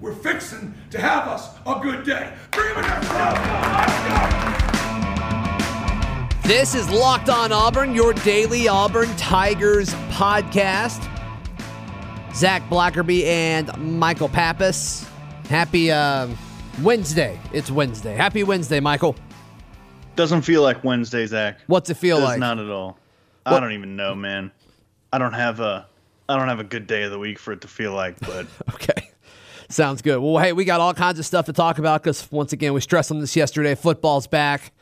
We're fixing to have us a good day. Bring him in there. Let's go. This is Locked On Auburn, your daily Auburn Tigers podcast. Zach Blackerby and Michael Pappas. Happy uh, Wednesday. It's Wednesday. Happy Wednesday, Michael. Doesn't feel like Wednesday, Zach. What's it feel Does like? Not at all. I don't even know, man. I don't have a I don't have a good day of the week for it to feel like, but Okay. Sounds good. Well, hey, we got all kinds of stuff to talk about because, once again, we stressed on this yesterday. Football's back,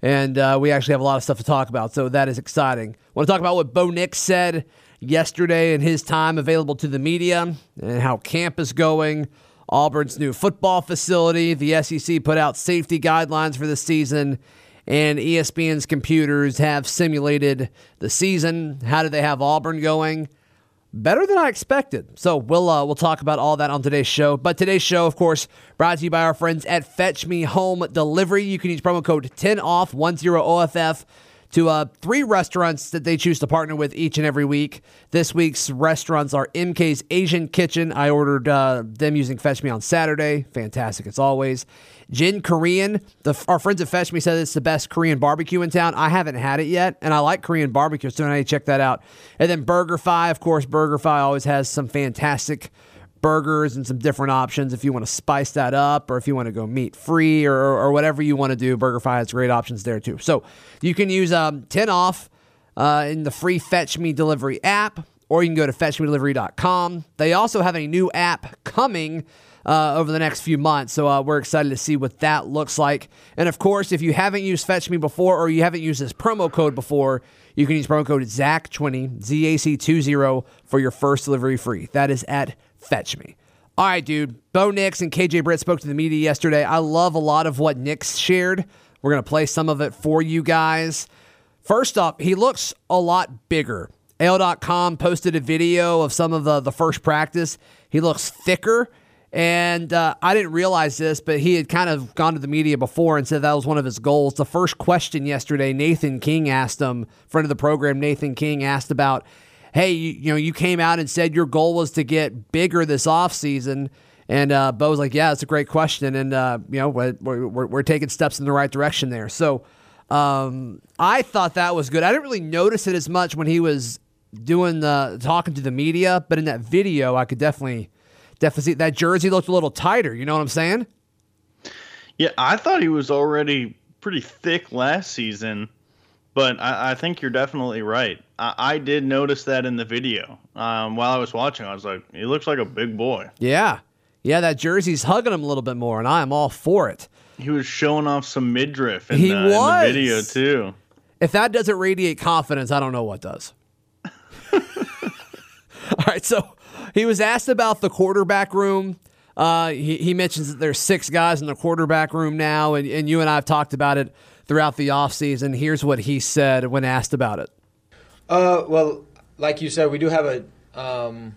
and uh, we actually have a lot of stuff to talk about, so that is exciting. want to talk about what Bo Nix said yesterday in his time available to the media and how camp is going, Auburn's new football facility, the SEC put out safety guidelines for the season, and ESPN's computers have simulated the season. How do they have Auburn going? Better than I expected. So we'll uh, we'll talk about all that on today's show. But today's show, of course, brought to you by our friends at Fetch Me Home Delivery. You can use promo code 10 off 10 OFF to uh, three restaurants that they choose to partner with each and every week. This week's restaurants are MK's Asian Kitchen. I ordered uh, them using Fetch Me on Saturday. Fantastic as always. Jin Korean. The, our friends at Fetch Me said it's the best Korean barbecue in town. I haven't had it yet, and I like Korean barbecue, so I need to check that out. And then Burger Fi, of course, Burger Fi always has some fantastic burgers and some different options if you want to spice that up or if you want to go meat free or, or whatever you want to do. BurgerFi has great options there too. So you can use um, 10 off uh, in the free Fetch Me Delivery app or you can go to fetchmedelivery.com. They also have a new app coming uh, over the next few months. So uh, we're excited to see what that looks like. And of course, if you haven't used Fetch Me before or you haven't used this promo code before, you can use promo code ZAC20, ZAC20 for your first delivery free. That is at Fetch Me. All right, dude. Bo Nix and KJ Britt spoke to the media yesterday. I love a lot of what Nix shared. We're going to play some of it for you guys. First up, he looks a lot bigger. AL.com posted a video of some of the, the first practice. He looks thicker. And uh, I didn't realize this, but he had kind of gone to the media before and said that was one of his goals. The first question yesterday, Nathan King asked him, friend of the program, Nathan King asked about, hey, you, you know, you came out and said your goal was to get bigger this offseason. And uh, Bo was like, yeah, that's a great question. And, uh, you know, we're, we're, we're taking steps in the right direction there. So um, I thought that was good. I didn't really notice it as much when he was doing the talking to the media, but in that video, I could definitely definitely see that jersey looked a little tighter. You know what I'm saying? yeah, I thought he was already pretty thick last season, but I, I think you're definitely right. I, I did notice that in the video. Um, while I was watching, I was like, he looks like a big boy. Yeah, yeah. That jersey's hugging him a little bit more, and I am all for it. He was showing off some midriff in, He the, in the video too. If that doesn't radiate confidence, I don't know what does. All right, so he was asked about the quarterback room. Uh, he, he mentions that there's six guys in the quarterback room now, and, and you and I have talked about it throughout the offseason. Here's what he said when asked about it. Uh, well, like you said, we do have a um,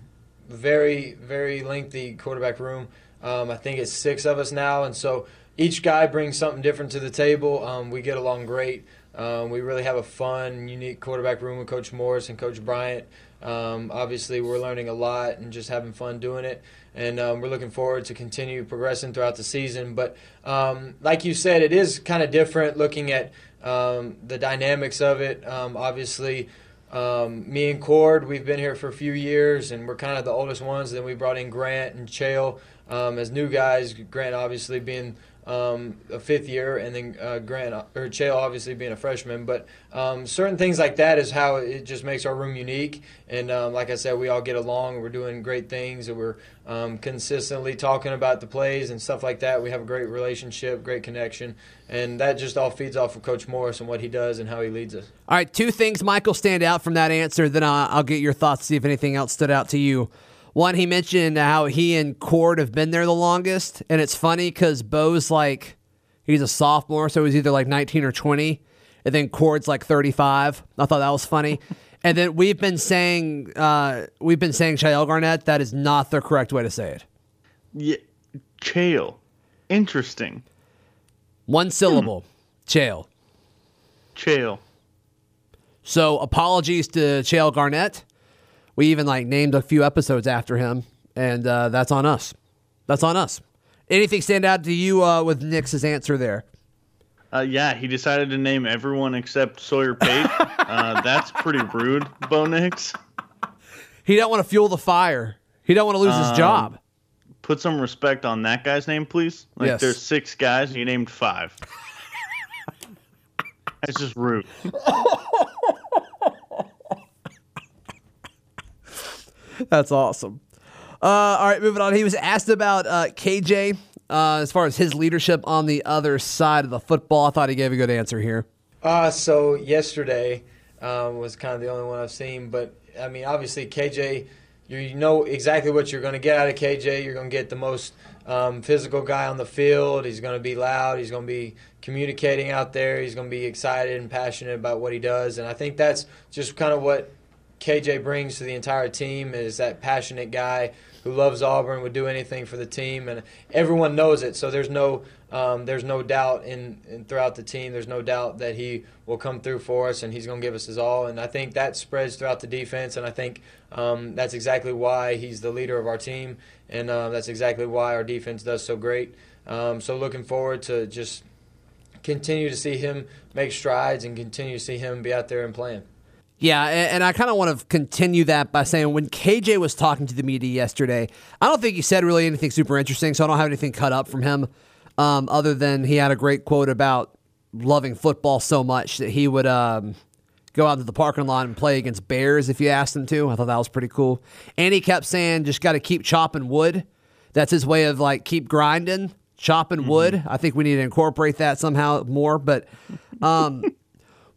very, very lengthy quarterback room. Um, I think it's six of us now, and so each guy brings something different to the table. Um, we get along great. Um, we really have a fun, unique quarterback room with Coach Morris and Coach Bryant. Um, obviously, we're learning a lot and just having fun doing it. And um, we're looking forward to continue progressing throughout the season. But um, like you said, it is kind of different looking at um, the dynamics of it. Um, obviously, um, me and Cord, we've been here for a few years, and we're kind of the oldest ones. Then we brought in Grant and Chayil as new guys. Grant obviously being um, a fifth year, and then uh, Grant or Chayil obviously being a freshman. But um, certain things like that is how it just makes our room unique. And um, like I said, we all get along. We're doing great things, and we're um, consistently talking about the plays and stuff like that. We have a great relationship, great connection, and that just all feeds off of Coach Morris and what he does and how he leads us. All right, two things, Michael, stand out from that answer. Then I'll get your thoughts, see if anything else stood out to you. One, he mentioned how he and Cord have been there the longest, and it's funny because Bo's like he's a sophomore, so he's either like 19 or 20, and then Cord's like 35. I thought that was funny. and then we've been saying uh, we've been saying Shael Garnett. That is not the correct way to say it. Yeah, Chayil. Interesting. One syllable, Chayil. Chayil. So apologies to Chayil Garnett. We even like named a few episodes after him, and uh, that's on us. That's on us. Anything stand out to you uh, with Nix's answer there? Uh, yeah, he decided to name everyone except Sawyer Pate. uh, that's pretty rude, Bo Nix. He don't want to fuel the fire. He don't want to lose his Um, job. Put some respect on that guy's name, please. Like, Yes. there's six guys, and you named five. That's just rude. That's awesome. Uh, all right, moving on. He was asked about uh, KJ uh, as far as his leadership on the other side of the football. I thought he gave a good answer here. Uh, so yesterday um, was kind of the only one I've seen, but I mean, obviously KJ, you know exactly what you're going to get out of KJ. You're going to get the most um, physical guy on the field. He's going to be loud. He's going to be communicating out there. He's going to be excited and passionate about what he does, and I think that's just kind of what KJ brings to the entire team is that passionate guy who loves Auburn, would do anything for the team, and everyone knows it. So there's no um, there's no doubt in, in throughout the team. There's no doubt that he will come through for us, and he's going to give us his all. And I think that spreads throughout the defense, and I think um, that's exactly why he's the leader of our team, and uh, that's exactly why our defense does so great. Um, so looking forward to just continue to see him make strides and continue to see him be out there and playing. Yeah, and, I kind of want to continue that by saying when KJ was talking to the media yesterday, I don't think he said really anything super interesting, so I don't have anything cut up from him um, other than he had a great quote about loving football so much that he would um, go out to the parking lot and play against bears if you asked him to. I thought that was pretty cool. And he kept saying, just got to keep chopping wood. That's his way of like keep grinding, chopping wood. I think we need to incorporate that somehow more. But um,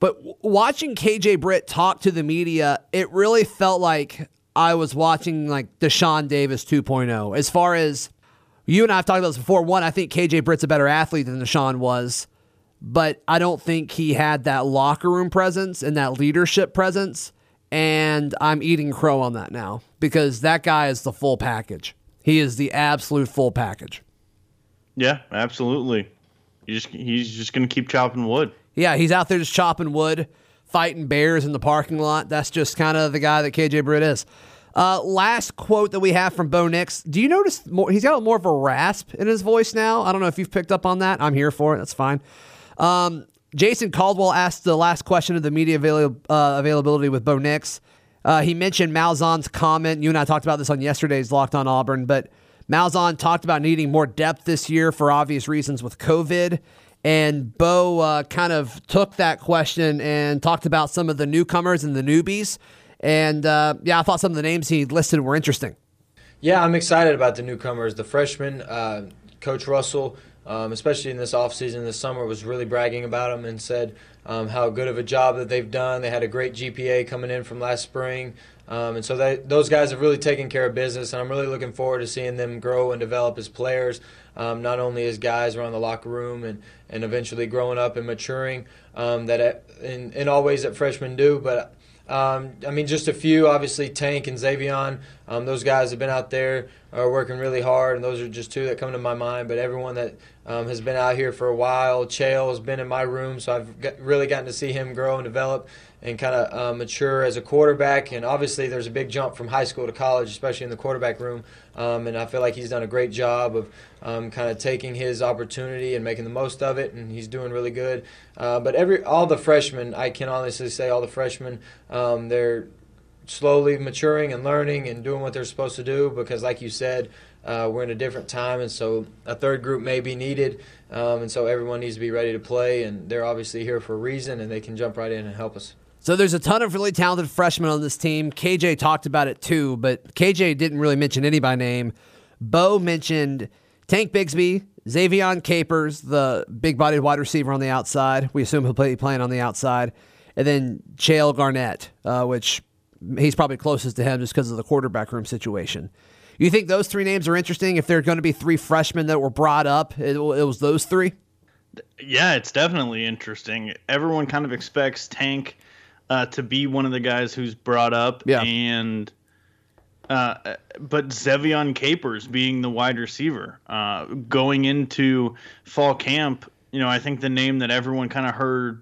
but watching KJ Britt talk to the media, it really felt like I was watching like Deshaun Davis 2.0. As far as you and I have talked about this before, one, I think KJ Britt's a better athlete than Deshaun was, but I don't think he had that locker room presence and that leadership presence. And I'm eating crow on that now because that guy is the full package. He is the absolute full package. Yeah, absolutely. Just he's just gonna keep chopping wood. Yeah, he's out there just chopping wood, fighting bears in the parking lot. That's just kind of the guy that KJ Britt is. Uh, last quote that we have from Bo Nix. Do you notice more? He's got more of a rasp in his voice now. I don't know if you've picked up on that. I'm here for it. That's fine. Um, Jason Caldwell asked the last question of the media avail- uh, availability with Bo Nix. Uh, he mentioned Malzahn's comment. You and I talked about this on yesterday's Locked on Auburn, but Malzahn talked about needing more depth this year for obvious reasons with COVID. And Bo uh, kind of took that question and talked about some of the newcomers and the newbies. And uh, yeah, I thought some of the names he listed were interesting. Yeah, I'm excited about the newcomers. The freshmen, uh, Coach Russell, um, especially in this offseason this summer, was really bragging about them and said um, how good of a job that they've done. They had a great GPA coming in from last spring. Um, and so they, those guys have really taken care of business, and I'm really looking forward to seeing them grow and develop as players, um, not only as guys around the locker room and, and eventually growing up and maturing um, that at, in, in all ways that freshmen do, but um, I mean, just a few. Obviously, Tank and Ze'Vian. Um, those guys have been out there are working really hard, and those are just two that come to my mind. But everyone that um, has been out here for a while, Chayil has been in my room, so I've got, really gotten to see him grow and develop and kind of uh, mature as a quarterback. And obviously, there's a big jump from high school to college, especially in the quarterback room. Um, and I feel like he's done a great job of um, kind of taking his opportunity and making the most of it, and he's doing really good. Uh, but every all the freshmen, I can honestly say, all the freshmen, um, they're slowly maturing and learning and doing what they're supposed to do because, like you said, uh, we're in a different time, and so a third group may be needed, um, and so everyone needs to be ready to play, and they're obviously here for a reason, and they can jump right in and help us. So there's a ton of really talented freshmen on this team. KJ talked about it too, but KJ didn't really mention any by name. Bo mentioned Tank Bigsby, Ze'Vian Capers, the big-bodied wide receiver on the outside. We assume he'll be playing on the outside, and then Chayil Garnett, uh, which he's probably closest to him just because of the quarterback room situation. You think those three names are interesting? If there are going to be three freshmen that were brought up, it, it was those three. Yeah, it's definitely interesting. Everyone kind of expects Tank uh, to be one of the guys who's brought up, Yeah. and uh, but Ze'Vian Capers being the wide receiver uh, going into fall camp. You know, I think the name that everyone kind of heard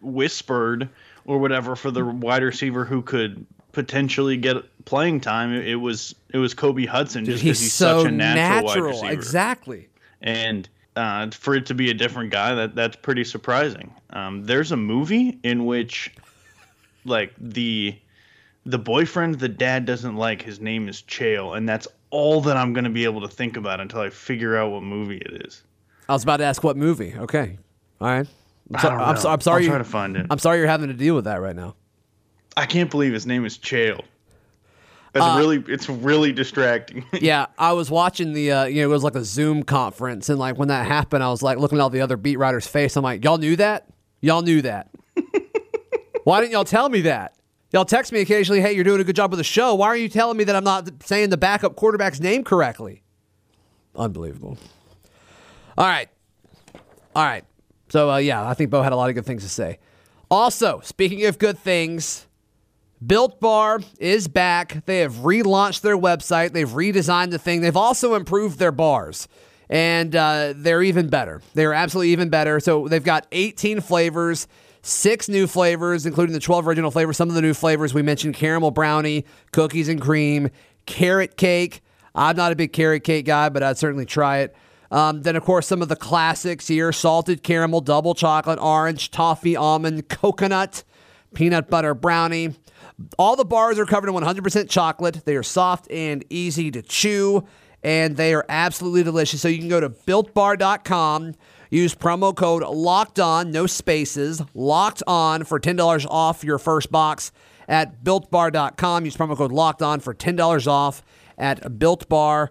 whispered or whatever for the wide receiver who could potentially get playing time, it, was it was Kobe Hudson just he's, because he's, so such a natural, natural. wide receiver. Exactly. And uh, for it to be a different guy, that that's pretty surprising. Um, there's a movie in which, like the the boyfriend the dad doesn't like, his name is Chale, and that's all that I'm gonna be able to think about until I figure out what movie it is. I was about to ask what movie. Okay. All right. I'm, so- I don't I'm, so- I'm sorry. I'll you, to find it. I'm sorry you're having to deal with that right now. I can't believe his name is Chayil. That's Uh, really it's really distracting. Yeah, I was watching the, uh, you know, it was like a Zoom conference, and like when that happened, I was like looking at all the other beat writers' face. I'm like, y'all knew that? Y'all knew that? Why didn't y'all tell me that? Y'all text me occasionally, hey, you're doing a good job with the show. Why are you telling me that I'm not saying the backup quarterback's name correctly? Unbelievable. All right. All right. So, uh, yeah, I think Bo had a lot of good things to say. Also, speaking of good things, Built Bar is back. They have relaunched their website. They've redesigned the thing. They've also improved their bars, and uh, they're even better. They're absolutely even better. So they've got 18 flavors, six new flavors, including the 12 original flavors. Some of the new flavors we mentioned: caramel brownie, cookies and cream, carrot cake. I'm not a big carrot cake guy, but I'd certainly try it. Um, then, of course, some of the classics here salted caramel, double chocolate, orange, toffee, almond, coconut, peanut butter brownie. All the bars are covered in 100% chocolate. They are soft and easy to chew, and they are absolutely delicious. So you can go to builtbar.com, use promo code locked on, no spaces, locked on for $10 off your first box at builtbar.com. Use promo code locked on for $10 off at builtbar.com.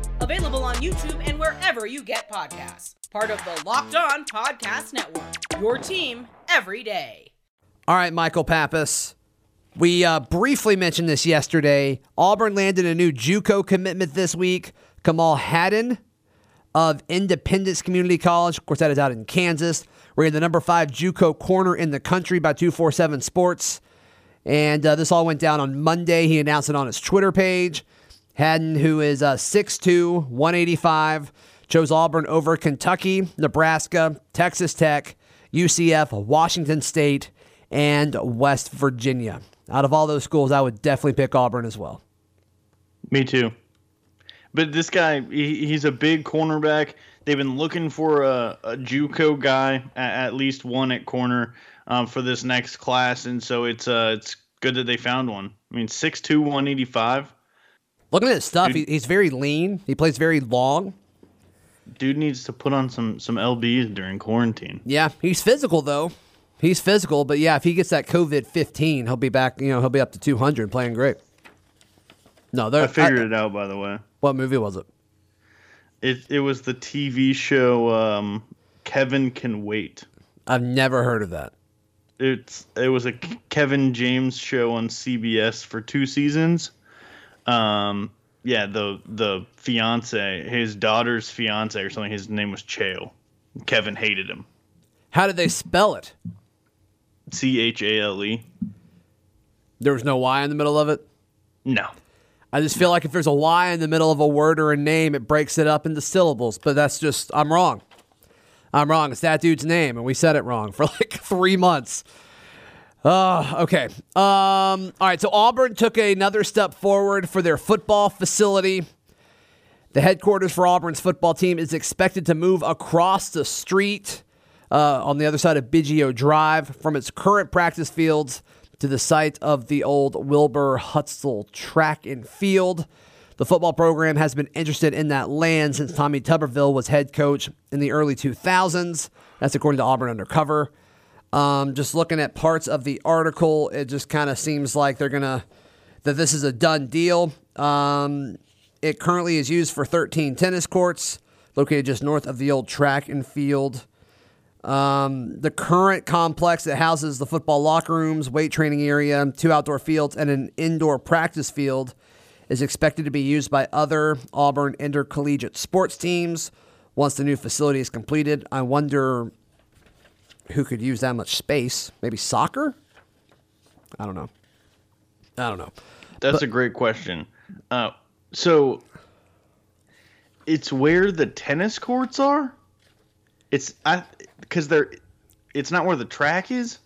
Available on YouTube and wherever you get podcasts. Part of the Locked On Podcast Network. Your team every day. All right, Michael Pappas. We uh, briefly mentioned this yesterday. Auburn landed a new JUCO commitment this week. Kamal Hadden of Independence Community College. Of course, that is out in Kansas. We're in the number five JUCO corner in the country by 247 Sports. And uh, this all went down on Monday. He announced it on his Twitter page. Hadden, who is uh, 6'2, 185, chose Auburn over Kentucky, Nebraska, Texas Tech, UCF, Washington State, and West Virginia. Out of all those schools, I would definitely pick Auburn as well. Me too. But this guy, he, he's a big cornerback. They've been looking for a, a JUCO guy, at, at least one at corner, um, for this next class, and so it's uh, it's good that they found one. I mean, 6'2", 185. Looking at his stuff, he, Dude. he's very lean. He plays very long. Dude needs to put on some some lbs during quarantine. Yeah, he's physical though. He's physical, but yeah, if he gets that COVID fifteen, he'll be back. You know, he'll be up to two hundred, playing great. No, they're- I figured it out, by the way. What movie was it? It it was the TV show um, Kevin Can Wait. I've never heard of that. It's it was a Kevin James show on CBS for two seasons. Um, yeah, the the fiance, his daughter's fiance or something. His name was Chale. Kevin hated him. How did they spell it? C H A L E. There was no Y in the middle of it. No. I just feel like if there's a Y in the middle of a word or a name, it breaks it up into syllables. But that's just I'm wrong. I'm wrong. It's that dude's name, and we said it wrong for like three months. Uh, okay. Um, all right. So Auburn took another step forward for their football facility. The headquarters for Auburn's football team is expected to move across the street uh, on the other side of Biggio Drive from its current practice fields to the site of the old Wilbur Hutsell track and field. The football program has been interested in that land since Tommy Tuberville was head coach in the early 2000s. That's according to Auburn Undercover. Um, just looking at parts of the article, it just kind of seems like they're gonna that this is a done deal. Um, it currently is used for 13 tennis courts located just north of the old track and field. Um, the current complex that houses the football locker rooms, weight training area, two outdoor fields, and an indoor practice field is expected to be used by other Auburn intercollegiate sports teams once the new facility is completed. I wonder who could use that much space. Maybe soccer? I don't know. I don't know. That's a great question. Uh, so it's where the tennis courts are. It's I because they're. It's not where the track is.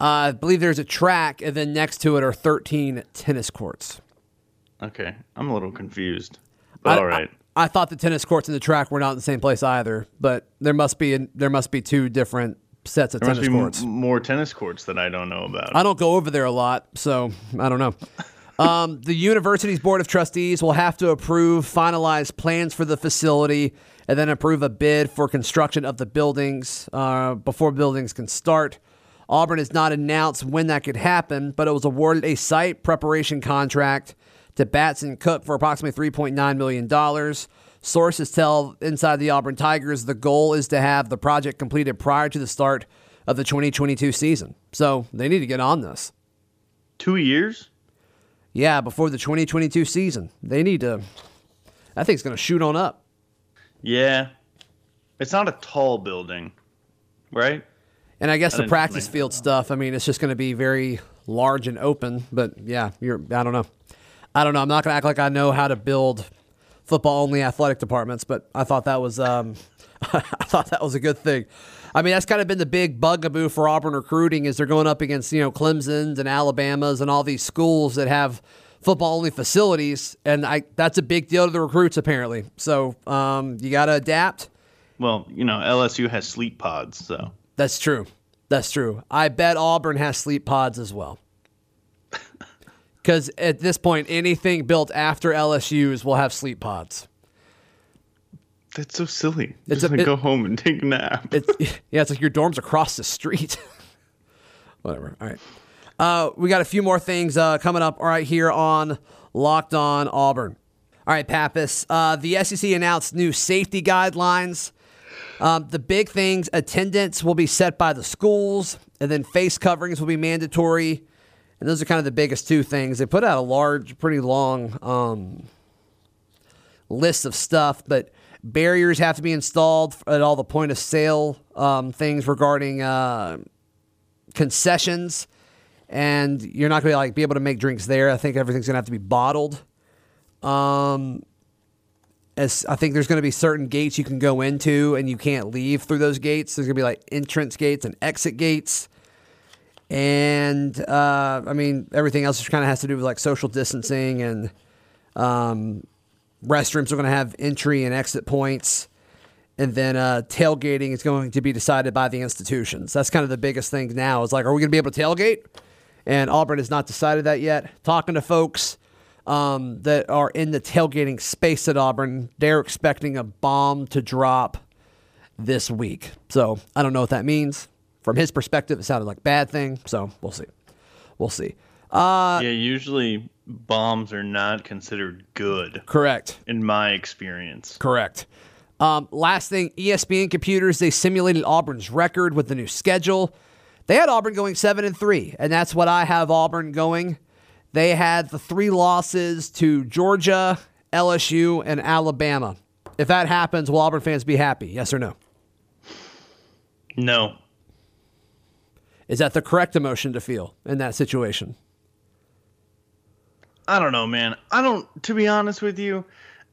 Uh, I believe there's a track, and then next to it are 13 tennis courts. Okay, I'm a little confused. But I, all right. I, I thought the tennis courts and the track were not in the same place either, but there must be there must be two different sets of there tennis be m- courts. more tennis courts that I don't know about. I don't go over there a lot, so I don't know. Um, the university's board of trustees will have to approve finalized plans for the facility and then approve a bid for construction of the buildings uh, before buildings can start. Auburn has not announced when that could happen, but it was awarded a site preparation contract to Batson Cook for approximately $3.9 million. Sources tell Inside the Auburn Tigers the goal is to have the project completed prior to the start of the 2022 season. So they need to get on this. Two years. Yeah, before the 2022 season. They need to. That thing's going to shoot on up. Yeah, it's not a tall building, right? And I guess the practice field stuff, I mean, it's just going to be very large and open. But yeah, you're, I don't know. I don't know. I'm not going to act like I know how to build football only athletic departments, but I thought that was, um, I thought that was a good thing. I mean, that's kind of been the big bugaboo for Auburn recruiting is they're going up against, you know, Clemson's and Alabama's and all these schools that have football only facilities. And I, that's a big deal to the recruits, apparently. So um, you got to adapt. Well, you know, LSU has sleep pods, so That's true. That's true. I bet Auburn has sleep pods as well. Because at this point, anything built after LSU's will have sleep pods. that's so silly. It's Just a like bit- go home and take a nap. It's yeah, it's like your dorm's across the street. Whatever. All right. Uh, we got a few more things uh, coming up. All right, here on Locked On Auburn. All right, Pappas. Uh, the SEC announced new safety guidelines. Um, the big things: attendance will be set by the schools, and then face coverings will be mandatory. And those are kind of the biggest two things. They put out a large, pretty long um, list of stuff, but barriers have to be installed at all the point of sale um, things regarding uh, concessions, and you're not going to like be able to make drinks there. I think everything's going to have to be bottled. Um, as I think there's going to be certain gates you can go into and you can't leave through those gates. There's going to be like entrance gates and exit gates. And uh, I mean, everything else just kind of has to do with like social distancing and um, restrooms are going to have entry and exit points. And then uh, tailgating is going to be decided by the institutions. That's kind of the biggest thing now. Is like, are we going to be able to tailgate? And Auburn has not decided that yet. Talking to folks um, that are in the tailgating space at Auburn, they're expecting a bomb to drop this week. So I don't know what that means. From his perspective, it sounded like a bad thing. So we'll see. We'll see. Uh, yeah, usually bombs are not considered good correct. in my experience. Correct. Um, last thing, ESPN computers they simulated Auburn's record with the new schedule. They had Auburn going seven and three, and that's what I have Auburn going. They had the three losses to Georgia, LSU, and Alabama. If that happens, will Auburn fans be happy? Yes or no? No, Is that the correct emotion to feel in that situation? I don't know, man. I don't. To be honest with you,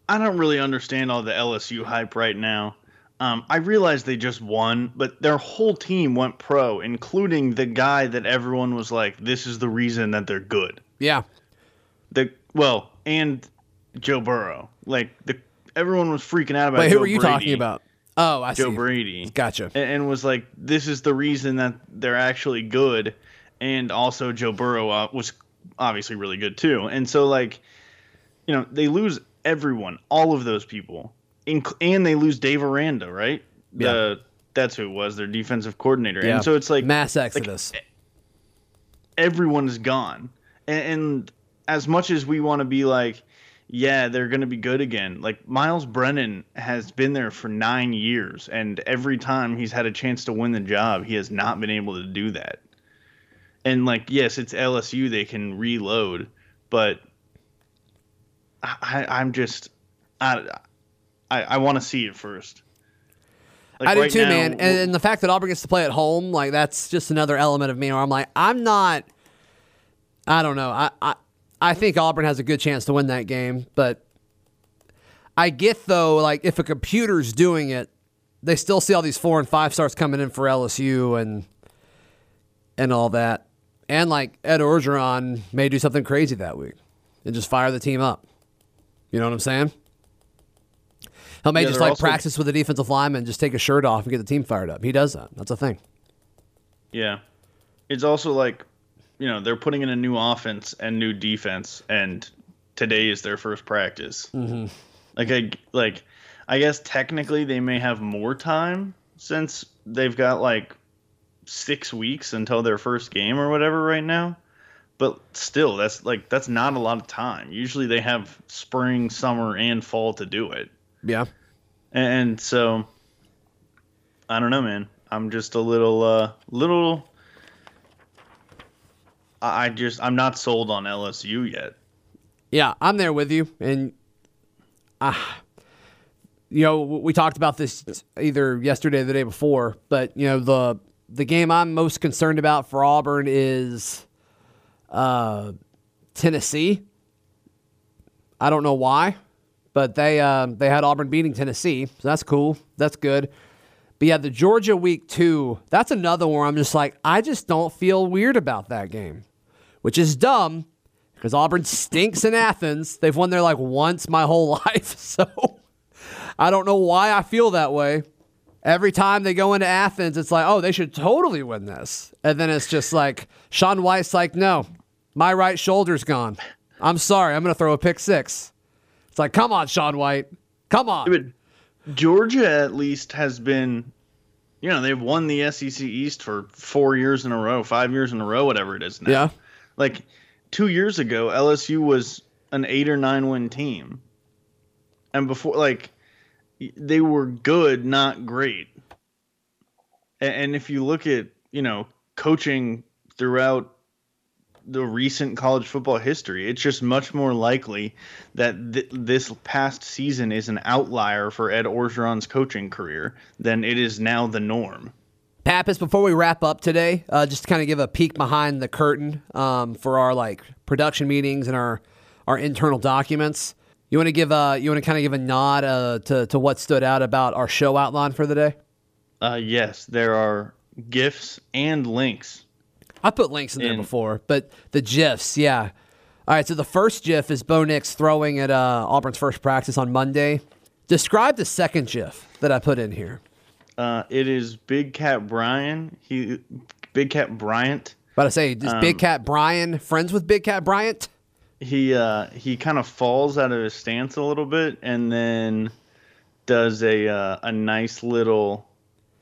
I don't really understand all the LSU hype right now. Um, I realize they just won, but their whole team went pro, including the guy that everyone was like, "This is the reason that they're good." Yeah. The well, and Joe Burrow. Like the everyone was freaking out about. Wait, who Joe were you Brady, talking about? Oh, I Joe see. Brady. Gotcha. and, was like, "This is the reason that they're actually good," and also Joe Burrow uh, was obviously really good too. And so, like, you know, they lose everyone, all of those people, inc- and they lose Dave Aranda, right? Yeah. The, that's who it was, their defensive coordinator. Yeah. And so it's like mass exodus. everyone is gone. And, and as much as we want to be like, yeah, they're going to be good again. Like Myles Brennan has been there for nine years, and every time he's had a chance to win the job, he has not been able to do that. And like, yes, it's LSU; they can reload, but I, I'm just, I, I, I want to see it first. Like I do right too, now, man. And, and the fact that Auburn gets to play at home, like that's just another element of me where I'm like, I'm not. I don't know. I, I I think Auburn has a good chance to win that game, but I get though, like if a computer's doing it, they still see all these four and five stars coming in for LSU and and all that, and like Ed Orgeron may do something crazy that week and just fire the team up. You know what I'm saying? He'll may Yeah, just like also- practice with the defensive lineman, just take a shirt off and get the team fired up. He does that. That's a thing. Yeah. It's also like, you know, they're putting in a new offense and new defense, and today is their first practice. Mm-hmm. Like, I, like, I guess technically they may have more time since they've got like six weeks until their first game or whatever right now. But still, that's like that's not a lot of time. Usually they have spring, summer, and fall to do it. Yeah. And so I don't know, man. I'm just a little uh little I just I'm not sold on LSU yet. Yeah, I'm there with you. And, uh, you know, we talked about this either yesterday or the day before, but, you know, the the game I'm most concerned about for Auburn is uh, Tennessee. I don't know why, but they uh, they had Auburn beating Tennessee, so that's cool. That's good. But yeah, the Georgia week two, that's another one. I'm just like, I just don't feel weird about that game, which is dumb because Auburn stinks in Athens. They've won there like once my whole life, so I don't know why I feel that way. Every time they go into Athens, it's like, oh, they should totally win this, and then it's just like Sean White's like, no, my right shoulder's gone. I'm sorry, I'm gonna throw a pick six. It's like, come on, Sean White, come on. But Georgia at least has been you know, they've won the SEC East for 4 years in a row, 5 years in a row whatever it is now. Yeah. Like 2 years ago LSU was an 8 or 9 win team. And before like they were good, not great. A- And if you look at, you know, coaching throughout the recent college football history, it's just much more likely that th- this past season is an outlier for Ed Orgeron's coaching career than it is now the norm. Pappas, before we wrap up today, uh, just to kind of give a peek behind the curtain um, for our like production meetings and our our internal documents. You want to give uh you want to kind of give a nod uh, to to what stood out about our show outline for the day. Uh, yes, there are gifs and links. I put links in there before, but the gifs, yeah. All right, so the first gif is Bo Nix throwing at uh, Auburn's first practice on Monday. Describe the second gif that I put in here. Uh, it is Big Cat Brian. He, Big Kat Bryant. But I say, is Big Um, Cat Brian friends with Big Kat Bryant? he uh he kind of falls out of his stance a little bit and then does a uh, a nice little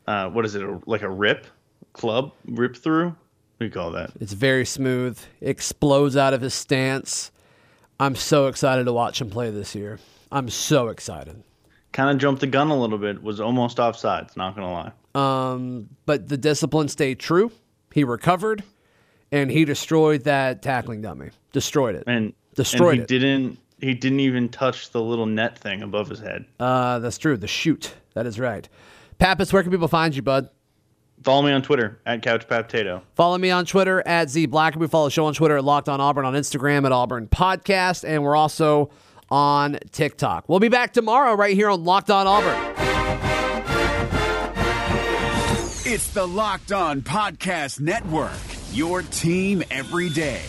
uh what is it a, like a rip club rip through what do you call that It's very smooth. Explodes out of his stance. I'm so excited to watch him play this year. I'm so excited. Kind of jumped the gun a little bit was almost offsides not gonna lie Um, but the discipline stayed true. He recovered, and he destroyed that tackling dummy. Destroyed it. and Destroyed and he it. didn't he didn't even touch the little net thing above his head Uh, that's true. The shoot. That is right. Pappas, where can people find you, bud? follow me on twitter at couch potato Follow me on Twitter at Z Blackerby. Follow the show on Twitter at Locked On Auburn, on Instagram at Auburn Podcast, and we're also on TikTok. We'll be back tomorrow right here on Locked On Auburn. It's the Locked On Podcast Network, your team every day.